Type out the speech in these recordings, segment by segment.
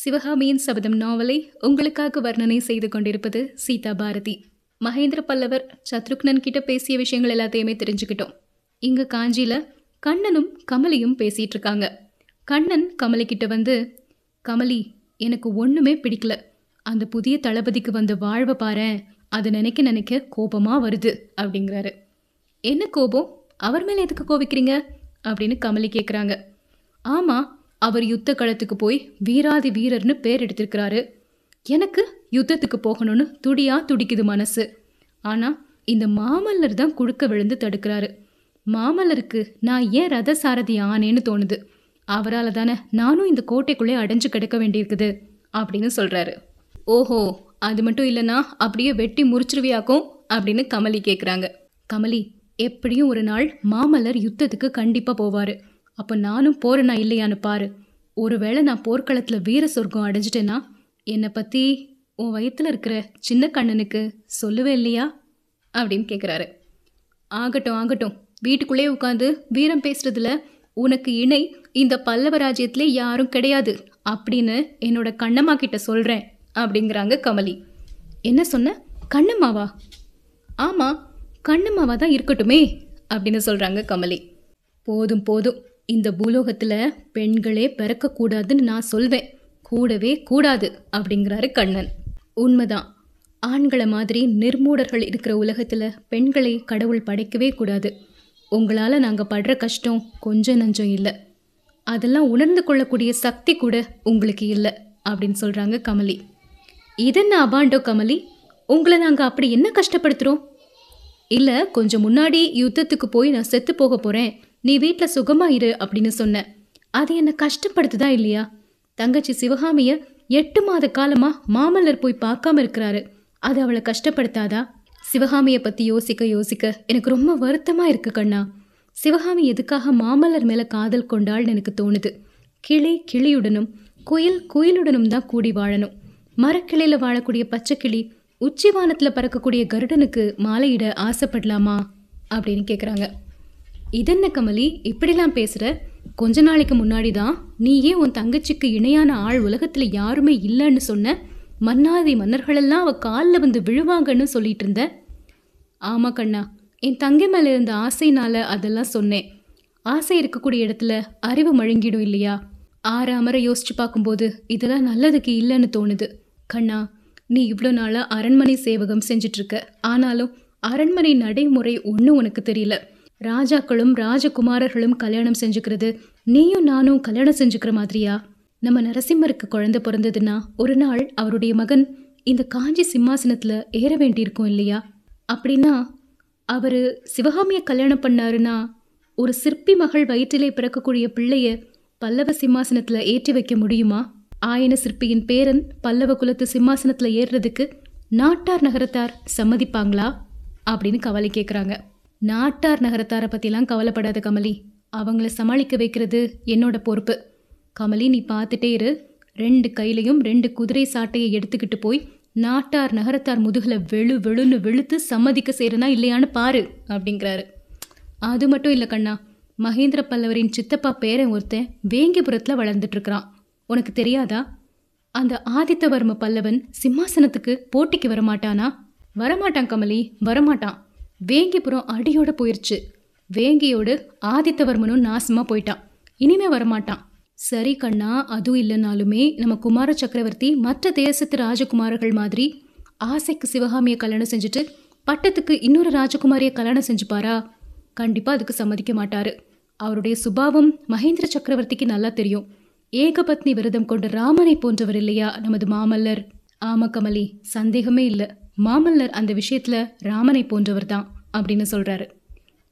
சிவகாமியின் சபதம் நாவலை உங்களுக்காக வர்ணனை செய்து கொண்டிருப்பது சீதா பாரதி. மகேந்திர பல்லவர் சத்ருக்னன் கிட்ட பேசிய விஷயங்கள் எல்லாத்தையுமே தெரிஞ்சுக்கிட்டோம். இங்க காஞ்சியில கண்ணனும் கமலியும் பேசிட்டு இருக்காங்க கண்ணன் கமலி கிட்ட வந்து கமலி எனக்கு ஒண்ணுமே பிடிக்கல. அந்த புதிய தளபதிக்கு வந்த வாழ்வை பாரேன் அதை நினைக்க நினைக்க கோபமா வருது அப்படிங்கிறாரு. என்ன கோபம்? அவர் மேல எதுக்கு கோபிக்கிறீங்க அப்படின்னு கமலி கேட்குறாங்க ஆமா அவர் யுத்த களத்துக்கு போய் வீராதி வீரர்னு பேர் எடுத்திருக்கிறாரு எனக்கு யுத்தத்துக்கு போகணும்னு துடியா துடிக்குது மனசு. ஆனா இந்த மாமல்லர் தான் குறுக்க விழுந்து தடுக்கிறாரு. மாமல்லருக்கு நான் ஏன் ரத சாரதி ஆனேன்னு தோணுது. அவரால் தானே நானும் இந்த கோட்டைக்குள்ளே அடைஞ்சு கிடக்க வேண்டியிருக்குது அப்படின்னு சொல்கிறாரு ஓஹோ அது மட்டும் இல்லைன்னா அப்படியே வெட்டி முறிச்சிருவியாக்கும் அப்படின்னு கமலி கேட்குறாங்க கமலி எப்படியும் ஒரு நாள் மாமல்லர் யுத்தத்துக்கு கண்டிப்பாக போவார். அப்போ நானும் போகிறேனா இல்லையான்னு பாரு. ஒருவேளை நான் போர்க்களத்தில் வீர சொர்க்கம் அடைஞ்சிட்டேன்னா என்னை பற்றி உன் வயித்துல இருக்கிற சின்ன கண்ணனுக்கு சொல்லுவே இல்லையா? அப்படின்னு கேட்குறாரு ஆகட்டும் ஆகட்டும். வீட்டுக்குள்ளே உட்காந்து வீரம் பேசுறதுல உனக்கு இணை இந்த பல்லவ ராஜ்யத்திலே யாரும் கிடையாது அப்படின்னு என்னோட கண்ணம்மா கிட்ட சொல்கிறேன் அப்படிங்கிறாங்க கமலி. என்ன சொன்ன? கண்ணம்மாவா? ஆமாம் கண்ணம்மாவா தான் இருக்கட்டுமே அப்படின்னு சொல்கிறாங்க கமலி. போதும் போதும். இந்த பூலோகத்தில் பெண்களே பிறக்கக்கூடாதுன்னு நான் சொல்வேன். கூடவே கூடாது அப்படிங்கிறாரு கண்ணன். உண்மைதான். ஆண்களை மாதிரி நிர்மூடர்கள் இருக்கிற உலகத்தில் பெண்களை கடவுள் படைக்கவே கூடாது. உங்களால் நாங்கள் படுற கஷ்டம் கொஞ்சம் நஞ்சம் இல்லை. அதெல்லாம் உணர்ந்து கொள்ளக்கூடிய சக்தி கூட உங்களுக்கு இல்லை அப்படின்னு சொல்கிறாங்க கமலி. இதென்ன அபாண்டோ கமலி? உங்களை நாங்கள் அப்படி என்ன கஷ்டப்படுத்துகிறோம் இல்லை கொஞ்சம் முன்னாடி யுத்தத்துக்கு போய் நான் செத்து போக போகிறேன் நீ வீட்டில் சுகமா இரு அப்படின்னு சொன்ன. அது என்னை கஷ்டப்படுத்துதா இல்லையா? தங்கச்சி சிவகாமிய எட்டு மாத காலமா மாமல்லர் போய் பார்க்காம இருக்கிறாரு. அது அவளை கஷ்டப்படுத்தாதா? சிவகாமிய பத்தி யோசிக்க யோசிக்க எனக்கு ரொம்ப வருத்தமா இருக்கு கண்ணா. சிவகாமி எதுக்காக மாமல்லர் மேல காதல் கொண்டாள்னு எனக்கு தோணுது. கிளி கிளியுடனும் குயில் குயிலுடனும் தான் கூடி வாழணும். மரக்கிளையில் வாழக்கூடிய பச்சைக்கிளி உச்சி வானத்தில் பறக்கக்கூடிய கருடனுக்கு மாலையிட ஆசைப்படலாமா? அப்படின்னு கேட்குறாங்க இதென்ன கமலி இப்படிலாம் பேசுற? கொஞ்ச நாளைக்கு முன்னாடி தான் நீயே உன் தங்கச்சிக்கு இணையான ஆள் உலகத்துல யாருமே இல்லைன்னு சொன்ன மன்னாதி மன்னர்களெல்லாம் அவ காலில் வந்து விழுவாங்கன்னு சொல்லிட்டு இருந்த. ஆமா கண்ணா என் தங்கை மேல இருந்த ஆசைனால அதெல்லாம் சொன்னேன். ஆசை இருக்கக்கூடிய இடத்துல அறிவு மழுங்கிடும் இல்லையா? ஆறாமற யோசிச்சு பார்க்கும்போது இதெல்லாம் நல்லதுக்கு இல்லைன்னு தோணுது. கண்ணா நீ இவ்வளோ நாளாக அரண்மனை சேவகம் செஞ்சிட்ருக்க ஆனாலும் அரண்மனை நடைமுறை ஒன்றும் உனக்கு தெரியல. ராஜாக்களும் ராஜகுமாரர்களும் கல்யாணம் செஞ்சுக்கிறது. நீயும் நானும் கல்யாணம் செஞ்சுக்கிற மாதிரியா? நம்ம நரசிம்மருக்கு குழந்தை பிறந்ததுன்னா ஒரு நாள் அவருடைய மகன் இந்த காஞ்சி சிம்மாசனத்தில் ஏற வேண்டியிருக்கும் இல்லையா? அப்படின்னா அவர் சிவகாமியை கல்யாணம் பண்ணாருன்னா ஒரு சிற்பி மகள் வயிற்றிலே பிறக்கக்கூடிய பிள்ளைய பல்லவ சிம்மாசனத்தில் ஏற்றி வைக்க முடியுமா? ஆயன சிற்பியின் பேரன் பல்லவ குலத்து சிம்மாசனத்தில் ஏறுறதுக்கு நாட்டார் நகரத்தார் சம்மதிப்பாங்களா? அப்படின்னு கவலை கேட்குறாங்க நாட்டார் நகரத்தாரை பற்றிலாம் கவலைப்படாத கமலி. அவங்கள சமாளிக்க வைக்கிறது என்னோட பொறுப்பு. கமலி நீ பார்த்துட்டே இரு. ரெண்டு கையிலையும் ரெண்டு குதிரை சாட்டையை எடுத்துக்கிட்டு போய் நாட்டார் நகரத்தார் முதுகில் வெளு வெளுன்னு வெளுத்து சம்மதிக்க செய்கிறனா இல்லையான்னு பாரு அப்படிங்கிறாரு. அது மட்டும் இல்லை கண்ணா. மகேந்திர பல்லவரின் சித்தப்பா பேரன் ஒருத்தன் வேங்கிபுரத்தில் வளர்ந்துட்டுருக்கிறான். உனக்கு தெரியாதா? அந்த ஆதித்தவர்ம பல்லவன் சிம்மாசனத்துக்கு போட்டிக்கு வரமாட்டானா? வரமாட்டான் கமலி வரமாட்டான். வேங்கிபுரம் அடியோட போயிடுச்சு வேங்கியோடு ஆதித்தவர்மனும் நாசமாக போயிட்டான். இனிமே வரமாட்டான். சரி கண்ணா அதுவும் இல்லைனாலுமே நம்ம குமார சக்கரவர்த்தி மற்ற தேசத்து ராஜகுமாரர்கள் மாதிரி ஆசைக்கு சிவகாமியை கல்யாணம் செஞ்சுட்டு பட்டத்துக்கு இன்னொரு ராஜகுமாரியை கல்யாணம் செஞ்சுப்பாரா? கண்டிப்பாக அதுக்கு சம்மதிக்க மாட்டார். அவருடைய சுபாவம் மகேந்திர சக்கரவர்த்திக்கு நல்லா தெரியும். ஏகபத்னி விரதம் கொண்ட ராமனை போன்றவர் இல்லையா நமது மாமல்லர்? ஆமா கமலி சந்தேகமே இல்லை. மாமல்லர் அந்த விஷயத்தில் ராமனை போன்றவர் தான் அப்படின்னு சொல்கிறாரு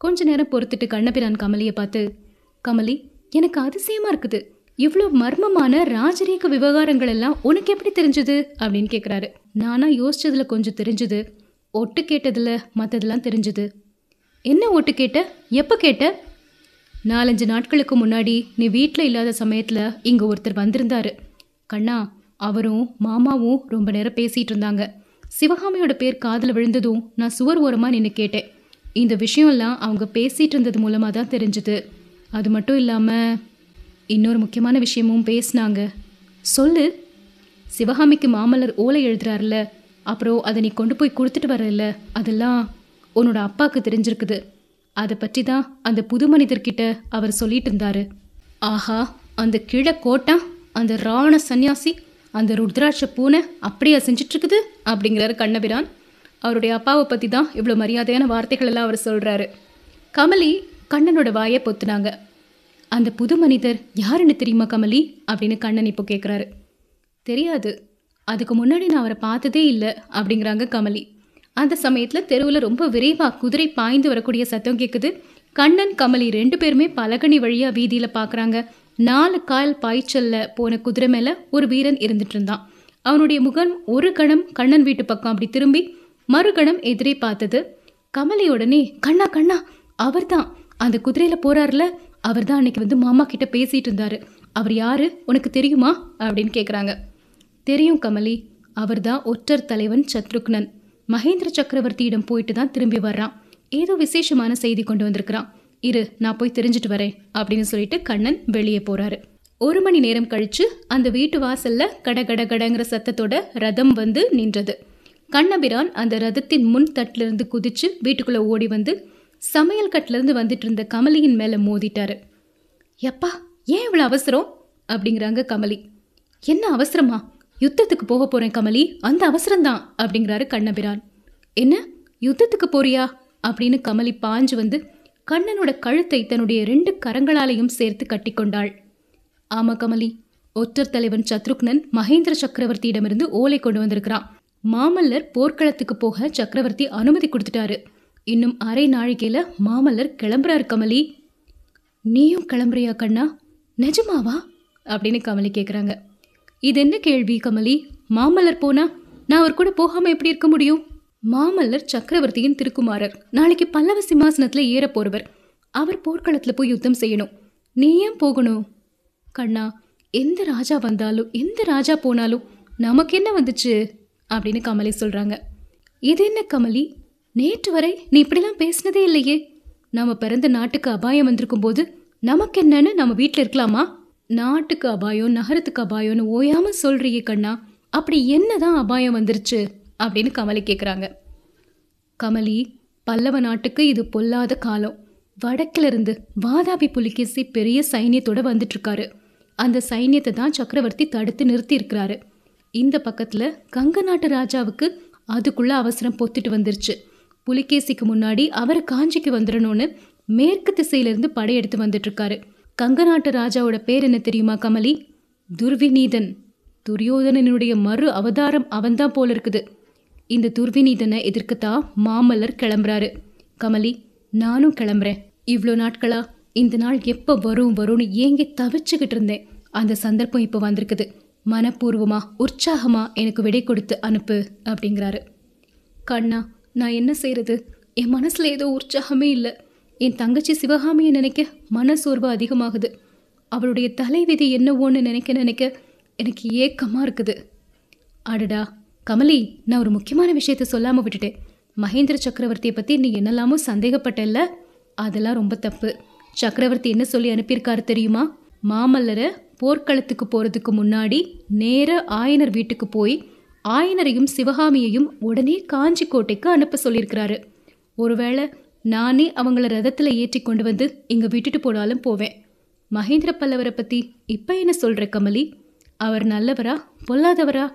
கொஞ்ச நேரம் பொறுத்துட்டு கண்ணபிரான் கமலியை பார்த்து கமலி எனக்கு அதிசயமாக இருக்குது. இவ்வளோ மர்மமான ராஜரீக விவகாரங்கள் எல்லாம் உனக்கு எப்படி தெரிஞ்சுது? அப்படின்னு கேட்குறாரு நானாக யோசிச்சதில் கொஞ்சம் தெரிஞ்சுது. ஒட்டு கேட்டதில் மற்றதெல்லாம் தெரிஞ்சுது. என்ன ஒட்டு கேட்ட? எப்போ கேட்ட? நாலஞ்சு நாட்களுக்கு முன்னாடி நீ வீட்டில் இல்லாத சமயத்தில் இங்கே ஒருத்தர் வந்திருந்தாரு. கண்ணா அவரும் மாமாவும் ரொம்ப நேரம் பேசிகிட்டு இருந்தாங்க. சிவகாமியோட பேர் காதில் விழுந்ததும் நான் சுவர் ஓரமாக நின்று கேட்டேன். இந்த விஷயம்லாம் அவங்க பேசிகிட்டு இருந்தது மூலமாக தான் தெரிஞ்சுது. அது மட்டும் இல்லாமல் இன்னொரு முக்கியமான விஷயமும் பேசினாங்க. சொல்லு. சிவகாமிக்கு மாமல்லர் ஓலை எழுதுறாருல. அப்புறம் அதை நீ கொண்டு போய் கொடுத்துட்டு வரல அதெல்லாம் உன்னோட அப்பாவுக்கு தெரிஞ்சிருக்குது. அதை பற்றி தான் அந்த புது மனிதர்கிட்ட அவர் சொல்லிட்டு இருந்தாரு. ஆஹா அந்த கிழ கோட்டா அந்த ராவண சந்நியாசி அந்த ருத்ராட்ச பூனை அப்படியா செஞ்சிட்ருக்குது அப்படிங்கிறாரு கண்ணபிரான். அவருடைய அப்பாவை பற்றி தான் இவ்வளோ மரியாதையான வார்த்தைகள் எல்லாம் அவர் சொல்கிறாரு கமலி கண்ணனோட வாயை பொத்துனாங்க. அந்த புது மனிதர் யாருன்னு தெரியுமா கமலி? அப்படின்னு கண்ணன் இப்போ கேட்குறாரு தெரியாது. அதுக்கு முன்னாடி நான் அவரை பார்த்ததே இல்லை அப்படிங்கிறாங்க கமலி. அந்த சமயத்தில் தெருவில் ரொம்ப விரைவாக குதிரை பாய்ந்து வரக்கூடிய சத்தம் கேட்குது கண்ணன் கமலி ரெண்டு பேருமே பலகனி வழியாக வீதியில் பார்க்குறாங்க நாலு கால் பாய்ச்சல்ல போன குதிரை மேலே ஒரு வீரன் இருந்துட்டு இருந்தான். அவனுடைய முகம் ஒரு கணம் கண்ணன் வீட்டு பக்கம் அப்படி திரும்பி மறுகணம் எதிரே பார்த்தது. கமலையுடனே உடனே கண்ணா கண்ணா அவர்தான். அந்த குதிரையில போறாருல அவர் தான் அன்னைக்கு வந்து மாமா கிட்ட பேசிட்டு இருந்தாரு. அவர் யாரு? உனக்கு தெரியுமா? அப்படின்னு கேட்குறாங்க தெரியும் கமலி. அவர்தான் ஒற்றர் தலைவன் சத்ருக்னன். மகேந்திர சக்கரவர்த்தியிடம் போயிட்டு தான் திரும்பி வர்றான். ஏதோ விசேஷமான செய்தி கொண்டு வந்திருக்கிறான். இரு நான் போய் தெரிஞ்சுட்டு வரேன் அப்படின்னு சொல்லிட்டு கண்ணன் வெளியே போறாரு. ஒரு மணி நேரம் கழிச்சு அந்த வீட்டு வாசல்ல கட கட கடங்கிற சத்தத்தோட ரதம் வந்து நின்றது. கண்ணபிரான் அந்த ரதத்தின் முன் தட்டிலிருந்து குதிச்சு வீட்டுக்குள்ள ஓடி வந்து சமையல் கட்டிலிருந்து வந்துட்டு இருந்த கமலியின் மேல மோதிட்டாரு. எப்பா ஏன் இவ்வளோ அவசரம்? அப்படிங்கிறாங்க கமலி. என்ன அவசரமா? யுத்தத்துக்கு போக போறேன் கமலி அந்த அவசரம்தான் அப்படிங்கிறாரு கண்ணபிரான். என்ன? யுத்தத்துக்கு போறியா? அப்படின்னு கமலி பாஞ்சு வந்து கண்ணனோட கழுத்தை தன்னுடைய ரெண்டு கரங்களாலையும் சேர்த்து கட்டிக்கொண்டாள். ஆமா கமலி ஒற்றர் தலைவன் சத்ருக்னன் மகேந்திர சக்கரவர்த்தியிடமிருந்து ஓலை கொண்டு வந்திருக்கிறான். மாமல்லர் போர்க்களத்துக்கு போக சக்கரவர்த்தி அனுமதி கொடுத்துட்டாரு. இன்னும் அரை நாழிகையில மாமல்லர் கிளம்புறாரு கமலி. நீயும் கிளம்புறியா கண்ணா? நிஜமாவா? அப்படின்னு கமலி கேட்குறாங்க இது என்ன கேள்வி கமலி? மாமல்லர் போனா நான் அவர் கூட போகாம எப்படி இருக்க முடியும்? மாமல்லர் சக்கரவர்த்தியின் திருக்குமாரர். நாளைக்கு பல்லவ சிம்மாசனத்தில் ஏற போறவர். அவர் போர்க்களத்தில் போய் யுத்தம் செய்யணும். நீ ஏன் போகணும்? கண்ணா எந்த ராஜா வந்தாலும் எந்த ராஜா போனாலும் நமக்கு என்ன வந்துச்சு? அப்படின்னு கமலி சொல்றாங்க. இது என்ன கமலி? நேற்று வரை நீ இப்படிலாம் பேசினதே இல்லையே. நம்ம பிறந்த நாட்டுக்கு அபாயம் வந்திருக்கும் போது நமக்கு என்னன்னு நம்ம வீட்டில் இருக்கலாமா? நாட்டுக்கு அபாயம் நகரத்துக்கு அபாயம்னு ஓயாம சொல்றியே கண்ணா. அப்படி என்னதான் அபாயம் வந்துருச்சு? அப்படின்னு கமலி கேட்குறாங்க கமலி பல்லவ நாட்டுக்கு இது பொல்லாத காலம். வடக்கிலிருந்து வாதாபி புலிகேசி பெரிய சைன்யத்தோட வந்துட்டுருக்காரு. அந்த சைன்யத்தை தான் சக்கரவர்த்தி தடுத்து நிறுத்தியிருக்கிறாரு. இந்த பக்கத்தில் கங்க நாட்டு ராஜாவுக்கு அதுக்குள்ளே அவசரம் பொத்திட்டு வந்துருச்சு. புலிகேசிக்கு முன்னாடி அவரை காஞ்சிக்கு வந்துடணும்னு மேற்கு திசையிலிருந்து படையெடுத்து வந்துட்டுருக்காரு. கங்க நாட்டு ராஜாவோட பேர் என்ன தெரியுமா கமலி? துர்விநீதன். துரியோதனனுடைய மறு அவதாரம் அவன்தான் போல இருக்குது. இந்த துர்விநீதனை எதிர்க்கத்தான் மாமல்லர் கிளம்புறாரு. கமலி நானும் கிளம்புறேன். இவ்வளோ நாட்களா இந்த நாள் எப்போ வரும் வரும்னு ஏங்கி தவிச்சுக்கிட்டு இருந்தேன். அந்த சந்தர்ப்பம் இப்போ வந்திருக்குது. மனப்பூர்வமா உற்சாகமா எனக்கு விடை கொடுத்து அனுப்பு அப்படிங்கிறாரு. கண்ணா நான் என்ன செய்கிறது என் மனசில் ஏதோ உற்சாகமே இல்லை. என் தங்கச்சி சிவகாமியை நினைக்க மனசோர்வு அதிகமாகுது. அவளுடைய தலைவிதி என்னவோன்னு நினைக்க நினைக்க எனக்கு ஏக்கமாக இருக்குது. அடடா கமலி நான் ஒரு முக்கியமான விஷயத்த சொல்லாமல் விட்டுட்டேன். மகேந்திர சக்கரவர்த்தியை பற்றி நீ என்னெல்லாமோ சந்தேகப்பட்டல்ல? அதெல்லாம் ரொம்ப தப்பு. சக்கரவர்த்தி என்ன சொல்லி அனுப்பியிருக்காரு தெரியுமா? மாமல்லரை போர்க்களத்துக்கு போகிறதுக்கு முன்னாடி நேர ஆயனர் வீட்டுக்கு போய் ஆயனரையும் சிவகாமியையும் உடனே காஞ்சி கோட்டைக்கு அனுப்ப சொல்லியிருக்கிறாரு. ஒருவேளை நானே அவங்கள ரதத்தில் ஏற்றி கொண்டு வந்து இங்கே விட்டுட்டு போனாலும் போவேன். மகேந்திர பல்லவரை பற்றி இப்போ என்ன சொல்கிற கமலி? அவர் நல்லவரா? பொல்லாதவரா?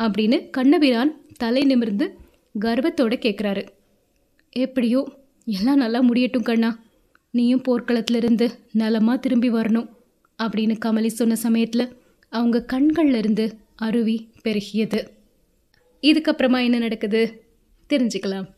அப்படின்னு கண்ணபிரான் தலை நிமிர்ந்து கர்வத்தோட கேட்குறாரு எப்படியோ எல்லாம் நல்லா முடியட்டும் கண்ணா. நீயும் போர்க்களத்திலிருந்து நலமாக திரும்பி வரணும் அப்படின்னு கமலி சொன்ன சமயத்தில் அவங்க கண்கள்லேருந்து அருவி பெருகியது. இதுக்கப்புறமா என்ன நடக்குது? தெரிஞ்சுக்கலாம்.